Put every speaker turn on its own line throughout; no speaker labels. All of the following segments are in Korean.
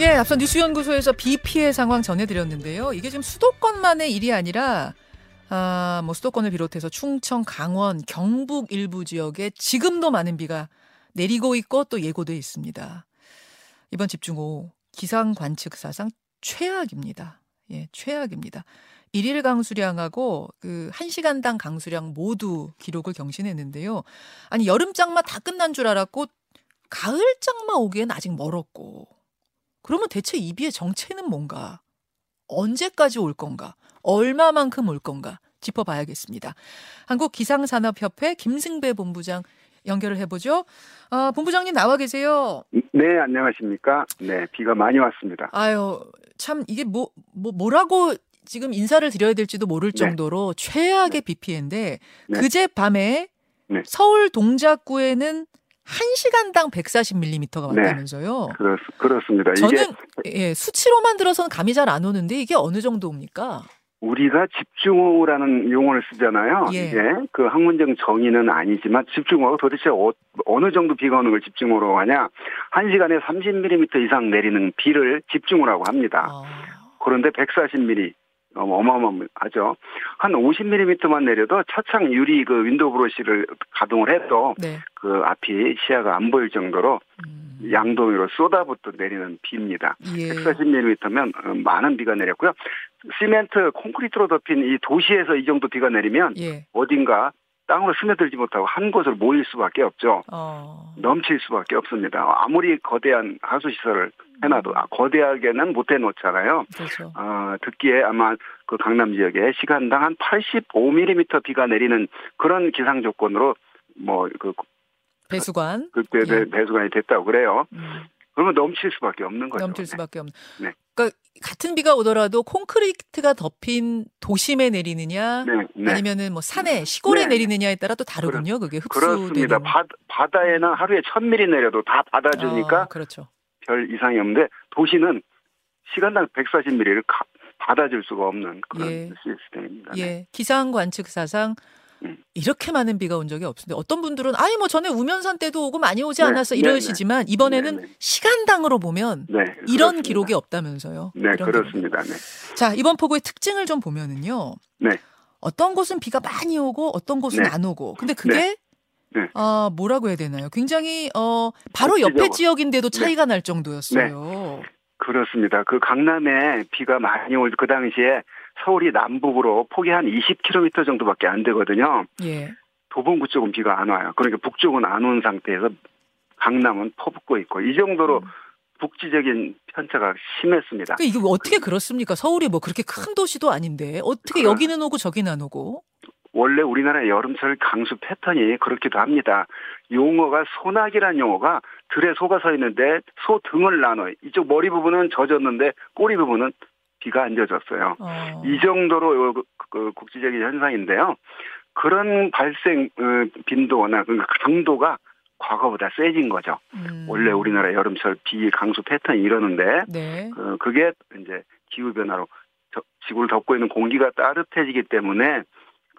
예, 앞서 뉴스연구소에서 비 피해 상황 전해드렸는데요. 이게 지금 수도권만의 일이 아니라 아, 뭐 수도권을 비롯해서 충청, 강원, 경북 일부 지역에 지금도 많은 비가 내리고 있고 또 예고돼 있습니다. 이번 집중호우 기상 관측 사상 최악입니다. 예, 최악입니다. 일일 강수량하고 그 1시간당 강수량 모두 기록을 경신했는데요. 아니 여름 장마 다 끝난 줄 알았고 가을 장마 오기엔 아직 멀었고 그러면 대체 이 비의 정체는 뭔가? 언제까지 올 건가? 얼마만큼 올 건가? 짚어봐야겠습니다. 한국기상산업협회 김승배 본부장 연결을 해보죠. 어, 본부장님 나와 계세요.
네, 안녕하십니까. 네, 비가 많이 왔습니다.
아유, 참 이게 뭐, 뭐 뭐라고 지금 인사를 드려야 될지도 모를
네.
정도로 최악의 비 피해인데
네.
그제 밤에
네.
서울 동작구에는 1시간당 140mm가
네.
왔다면서요.
그렇, 그렇습니다. 이게
저는 예, 수치로만 들어서는 감이 잘 안 오는데 이게 어느 정도입니까?
우리가 집중호우라는 용어를 쓰잖아요.
예.
이게 그 학문적 정의는 아니지만 집중호우가 도대체 어, 느 정도 비가 오는 걸 집중호우라고 하냐? 한 시간에 30mm 이상 내리는 비를 집중호우라고 합니다.
아,
그런데 140mm 어마어마하죠. 한 50mm만 내려도 차창 유리 그 윈도우 브러쉬를 가동을 해도
네.
그 앞이 시야가 안 보일 정도로
음,
양동이로 쏟아붓듯 내리는 비입니다.
예.
140mm면 많은 비가 내렸고요. 시멘트, 콘크리트로 덮인 이 도시에서 이 정도 비가 내리면
예.
어딘가 땅으로 스며들지 못하고 한 곳으로 모일 수밖에 없죠.
어.
넘칠 수밖에 없습니다. 아무리 거대한 하수 시설을 해놔도 아, 거대하게는 못 해놓잖아요.
그렇죠.
아, 듣기에 아마 그 강남 지역에 시간당 한 85mm 비가 내리는 그런 기상 조건으로 뭐그
배수관
그때
예.
배수관이 됐다고 그래요.
음,
그러면 넘칠 수밖에 없는 거죠.
넘칠 수밖에 없는.
네.
그러니까 같은 비가 오더라도 콘크리트가 덮인 도심에 내리느냐
네, 네.
아니면은 뭐 산에 시골에
네.
내리느냐에 따라 또 다르군요. 그게 흡수되는.
그렇습니다. 바, 바다에는 하루에 1000mm 내려도 다 받아주니까
아, 그렇죠.
별 이상이 없는데 도시는 시간당 140mm를 받아줄 수가 없는 그런
예.
시스템입니다. 네.
예, 기상 관측 사상
음.
이렇게 많은 비가 온 적이 없는데 어떤 분들은 아니 뭐 전에 우면산 때도 오고 많이 오지
네,
않았어
네,
이러시지만 이번에는
네, 네.
시간당으로 보면
네,
이런. 기록이 없다면서요.
네, 그렇습니다. 네.
자 이번 폭우의 특징을 좀 보면은요.
네.
어떤 곳은 비가 많이 오고 어떤 곳은
네.
안 오고. 근데 그게
네. 네.
아 뭐라고 해야 되나요? 굉장히 어 바로 옆에. 지역인데도
네.
차이가 날 정도였어요.
그렇습니다. 그 강남에 비가 많이 올 그 당시에 서울이 남북으로 폭이 한 20km 정도밖에 안 되거든요.
예.
도봉구 쪽은 비가 안 와요. 그러니까 북쪽은 안 온 상태에서 강남은 퍼붓고 있고 이 정도로
음.
북지적인 편차가 심했습니다.
그 이게 어떻게 그렇습니까? 서울이 뭐 그렇게 큰 도시도 아닌데 어떻게
그-
여기는 오고 저기는 안 오고?
원래 우리나라 여름철 강수 패턴이 그렇기도 합니다. 용어가 소나기란 용어가 들에 소가 서 있는데 소 등을 나눠 이쪽 머리 부분은 젖었는데 꼬리 부분은 비가 안 젖었어요.
어.
이 정도로 그, 그 국지적인 현상인데요. 그런 발생 어, 빈도나 그 강도가 과거보다 세진 거죠.
음.
원래 우리나라 여름철 비 강수 패턴이 이러는데
네.
그, 그게 이제 기후 변화로 저- 지구를 덮고 있는 공기가 따뜻해지기 때문에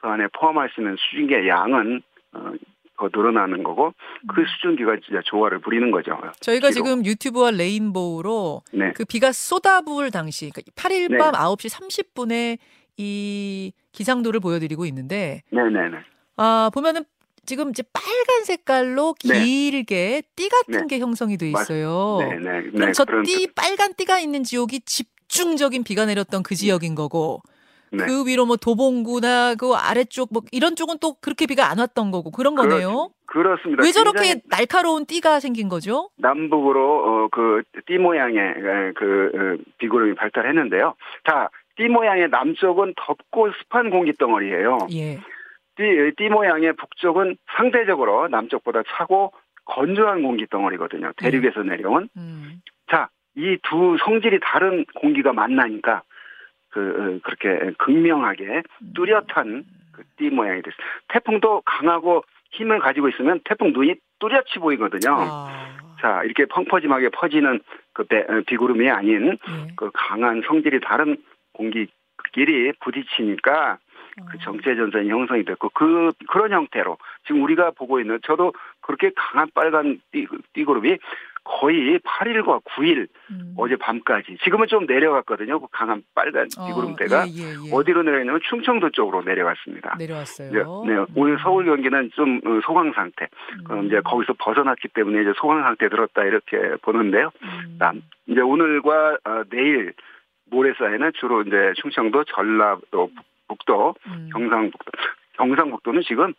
그 안에 포함할 수 있는 수증기의 양은 어, 더 늘어나는 거고 그 수증기가 진짜 조화를 부리는 거죠.
음. 저희가
기로.
지금 유튜브와 레인보우로
네.
그 비가 쏟아부을 당시 그러니까 8일
네.
밤 9시 30분에 이 기상도를 보여드리고 있는데
네네네.
아 보면은 지금 이제 빨간 색깔로
네.
길게 띠 같은
네.
게 형성이 돼
맞-
있어요.
네네.
그럼
네.
저띠 빨간 띠가 있는 지역이 집중적인 비가 내렸던 그 지역인 거고
네.
그 위로 뭐 도봉구나 그 아래쪽 뭐 이런 쪽은 또 그렇게 비가 안 왔던 거고 그런 거네요.
그렇 습니다.
왜 저렇게 날카로운 띠가 생긴 거죠?
남북으로 어, 그띠 모양의 에, 그 어, 비구름이 발달했는데요. 자, 띠 모양의 남쪽은 덥고 습한 공기 덩어리예요.
예.
띠, 띠 모양의 북쪽은 상대적으로 남쪽보다 차고 건조한 공기 덩어리거든요. 대륙에서 내려온.
음.
자, 이 두 성질이 다른 공기가 만나니까 그 어, 그렇게 극명하게 뚜렷한 그 띠 모양이 됐어요. 태풍도 강하고 힘을 가지고 있으면 태풍 눈이 뚜렷이 보이거든요.
아.
자, 이렇게 펑퍼짐하게 퍼지는 그 배- 어, 비구름이 아닌
예.
그 강한 성질이 다른 공기끼리 부딪히니까 그
어.
정체 전선이 형성이 됐고 그 그런 형태로 지금 우리가 보고 있는 저도 그렇게 강한 빨간 띠, 띠그룹이 거의 8일과 9일
음.
어제 밤까지 지금은 좀 내려갔거든요. 그 강한 빨간 비구름대가
어, 예, 예, 예.
어디로 내려가냐면 충청도 쪽으로 내려갔습니다.
내려왔어요.
이제, 네, 오늘
음.
서울 경기는 좀 어, 소강 상태. 그럼 이제 거기서 벗어났기 때문에 이제 소강 상태 들었다 이렇게 보는데요.
음.
남- 이제 오늘과 어, 내일 모레 사이는 주로 이제 충청도, 전라도, 북도,
음.
경상북도. 경상북도는 지금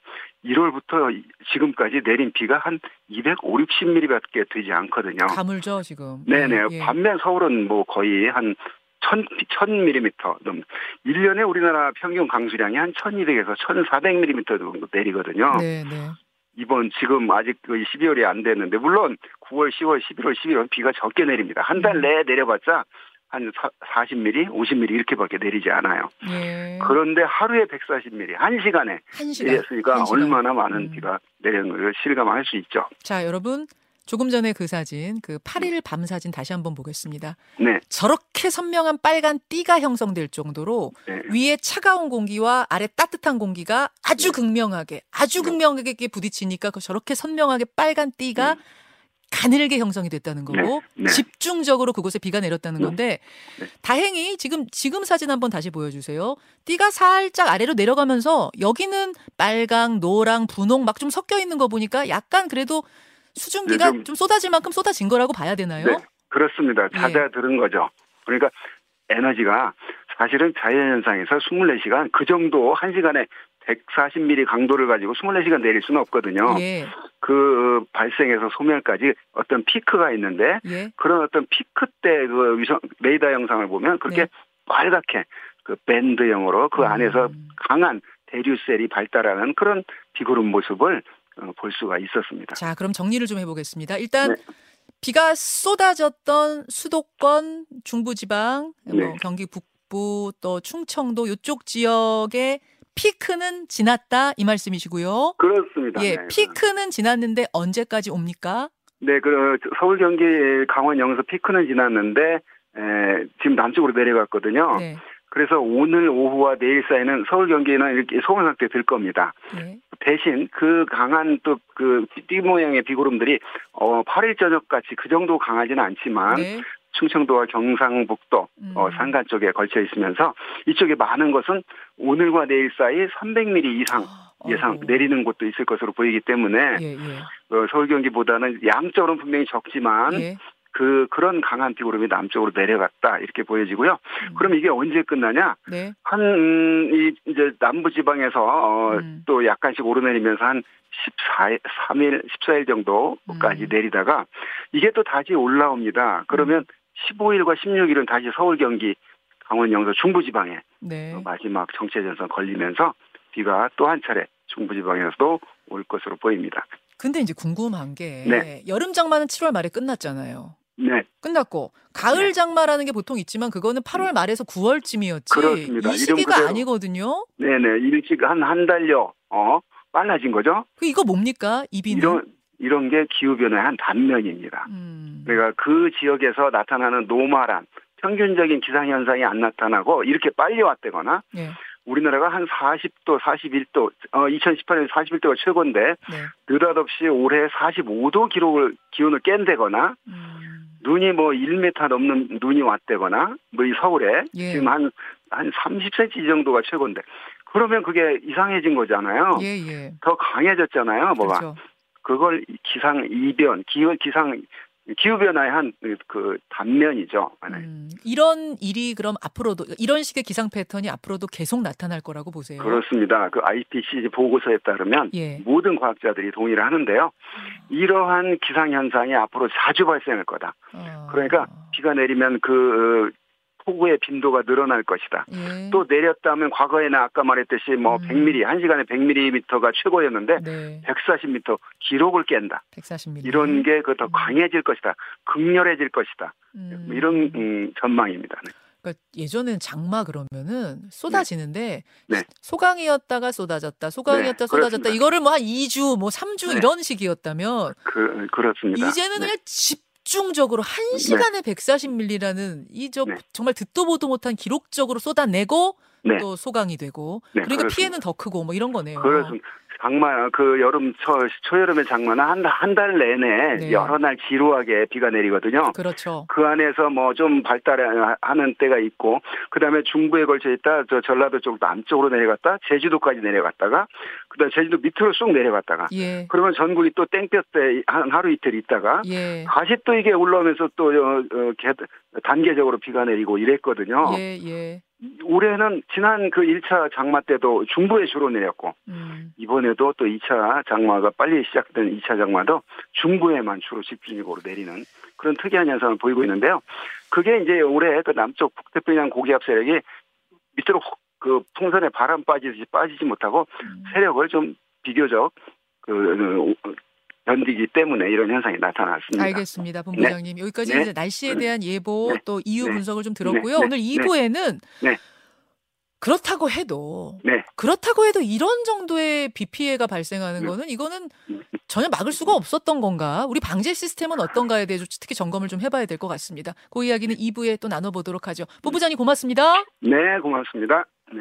1월부터 지금까지 내린 비가 한 200, 5, 60mm밖에 되지 않거든요.
가물죠 지금.
네네.
예, 예.
반면 서울은 뭐 거의 한 1000, 1000mm 넘. 1년에 우리나라 평균 강수량이 한 1200에서 1400mm 정도 내리거든요.
네, 네.
이번 지금 아직 그 12월이 안 됐는데 물론 9월, 10월, 11월, 12월 비가 적게 내립니다. 한
음.
달 내에 내려봤자 한 40mm, 50mm 이렇게밖에 내리지 않아요.
예.
그런데 하루에 140mm, 한 시간에
한 시간.
내렸으니까
한 시간.
얼마나 많은
음.
비가 내리는 걸 실감할 수 있죠.
자, 여러분 조금 전에 그 사진, 그 8일 밤 사진 다시 한번 보겠습니다.
네,
저렇게 선명한 빨간 띠가 형성될 정도로
네.
위에 차가운 공기와 아래 따뜻한 공기가 아주 극명하게, 아주
네.
극명하게 부딪히니까 그 저렇게 선명하게 빨간 띠가 가늘게 형성이 됐다는 거고
네, 네.
집중적으로 그곳에 비가 내렸다는
네.
건데
네.
다행히 지금 지금 사진 한번 다시 보여주세요. 띠가 살짝 아래로 내려가면서 여기는 빨강, 노랑, 분홍 막 좀 섞여 있는 거 보니까 약간 그래도 수증기가
네, 좀-
좀 쏟아질 만큼 쏟아진 거라고 봐야 되나요?
네, 그렇습니다.
예.
잦아들은 거죠. 그러니까 에너지가 사실은 자연현상에서 24시간 그 정도 한 시간에 140mm 강도를 가지고 24시간 내릴 수는 없거든요.
예,
그 발생해서 소멸까지 어떤 피크가 있는데
예.
그런 어떤 피크 때 그 위성 레이더 영상을 보면 그렇게
네.
빨갛게 그 밴드형으로 그 안에서
음.
강한 대류셀이 발달하는 그런 비구름 모습을 어, 볼 수가 있었습니다.
자, 그럼 정리를 좀 해보겠습니다. 일단
네.
비가 쏟아졌던 수도권, 중부지방, 뭐
네.
경기 북부 또 충청도 이쪽 지역의 피크는 지났다 이 말씀이시고요.
그렇습니다.
예,
네.
피크는 지났는데 언제까지 옵니까?
네, 그 서울, 경기, 강원, 영서 피크는 지났는데 에, 지금 남쪽으로 내려갔거든요.
네,
그래서 오늘 오후와 내일 사이는 서울, 경기는 이렇게 소강 상태 될 겁니다.
예,
대신 그 강한 또 그 띠 모양의 비구름들이 어 8일 저녁 같이 그 정도 강하지는 않지만
네,
충청도와 경상북도
음.
어, 산간 쪽에 걸쳐 있으면서 이쪽에 많은 것은 오늘과 내일 사이 300mm 이상 예상
어이구.
내리는 곳도 있을 것으로 보이기 때문에
예, 예,
어, 서울 경기보다는 양적으로는 분명히 적지만
예.
그 그런 강한 비구름이 남쪽으로 내려갔다 이렇게 보여지고요.
음.
그럼 이게 언제 끝나냐?
네,
한 음, 이, 이제 남부 지방에서 어,
음.
또 약간씩 오르내리면서 한 14일, 3일, 14일 정도까지
음.
내리다가 이게 또 다시 올라옵니다. 그러면 15일과 16일은 다시 서울, 경기, 강원, 영서 중부 지방에
네.
어, 마지막 정체 전선 걸리면서 비가 또 한 차례 중부 지방에서도 올 것으로 보입니다.
근데 이제 궁금한 게
네.
여름 장마는 7월 말에 끝났잖아요.
네,
끝났고 가을
네.
장마라는 게 보통 있지만 그거는 8월 말에서 9월쯤이었지.
그렇습니다.
이 시기가
그대로.
아니거든요.
네네 일찍 한 한 달여 어 빨라진 거죠.
그 이거 뭡니까? 이비는?
이런 이런 게 기후 변화의 한 단면입니다.
음.
그러니까 그 지역에서 나타나는 노말한 평균적인 기상 현상이 안 나타나고 이렇게 빨리 왔다거나
예.
우리나라가 한 40도, 41도, 어 2018년 41도가 최고인데
네.
느닷없이 올해 45도 기록을 기온을 깬다거나
음.
눈이 뭐 1m 넘는 눈이 왔다거나 뭐 이 서울에
예.
지금 한한 30cm 정도가 최고인데 그러면 그게 이상해진 거잖아요.
예, 예.
더 강해졌잖아요, 뭐가.
그렇죠.
그걸 기상 이변, 기후 기상 기후 변화의 한 그 단면이죠. 네.
음. 이런 일이 그럼 앞으로도 이런 식의 기상 패턴이 앞으로도 계속 나타날 거라고 보세요.
그렇습니다. 그 IPCC 보고서에 따르면
예.
모든 과학자들이 동의를 하는데요. 이러한 기상 현상이 앞으로 자주 발생할 거다.
어.
그러니까 비가 내리면 그 어, 폭우의 빈도가 늘어날 것이다.
예.
또 내렸다면 과거에는 아까 말했듯이 뭐
음.
100mm 한 시간에 100mm가 최고였는데
네.
140m 기록을 깬다.
140mm.
이런 게 그더
음.
강해질 것이다. 극렬해질 것이다.
음.
뭐 이런 음, 전망입니다. 네.
그러니까 예전엔 장마 그러면은 쏟아지는데
네.
소강이었다가 쏟아졌다, 소강이었다
네,
쏟아졌다
그렇습니다.
이거를 뭐 한 2주, 뭐 3주
네.
이런 식이었다면
그 그렇습니다.
이제는
네.
그냥 집 중적으로 한 시간에 140mm라는 이저
네.
정말 듣도 보도 못한 기록적으로 쏟아내고
네.
또 소강이 되고
네,
그러니까
그렇습니다.
피해는 더 크고 뭐 이런 거네요.
그렇습니다. 장마 그 여름 초 초여름의 장마는 한한 달 내내
네.
여러 날 지루하게 비가 내리거든요.
그렇죠.
그 안에서 뭐 좀 발달하는 때가 있고 그다음에 중부에 걸쳐 있다 저 전라도 쪽 남쪽으로 내려갔다 제주도까지 내려갔다가 그다음 제주도 밑으로 쑥 내려갔다가
예.
그러면 전국이 또 땡볕에 한 하루 이틀 있다가
예.
다시 또 이게 올라오면서 또 어, 어, 개- 단계적으로 비가 내리고 이랬거든요.
예, 예.
올해는 지난 그 1차 장마 때도 중부에 주로 내렸고
음.
이번에도 또 2차 장마가 빨리 시작된 2차 장마도 중부에만 주로 집중적으로 내리는 그런 특이한 현상을 보이고 있는데요. 그게 이제 올해 그 남쪽 북태평양 고기압 세력이 밑으로 훅그 풍선에 바람 빠지듯이 빠지지 못하고
음.
세력을 좀 비교적 그 어, 견디기 때문에 이런 현상이 나타났습니다.
알겠습니다. 본부장님. 여기까지
네.
이제 날씨에 대한 예보
네.
또 이유
네.
분석을 좀 들었고요.
네.
오늘
네.
2부에는
네.
그렇다고 해도
네.
그렇다고 해도 이런 정도의 비 피해가 발생하는
네.
거는 이거는 전혀 막을 수가 없었던 건가? 우리 방제 시스템은 어떤가에 대해서 특히 점검을 좀 해봐야 될 것 같습니다. 그 이야기는 2부에 또 나눠보도록 하죠. 본부장님 고맙습니다.
네, 고맙습니다. 네.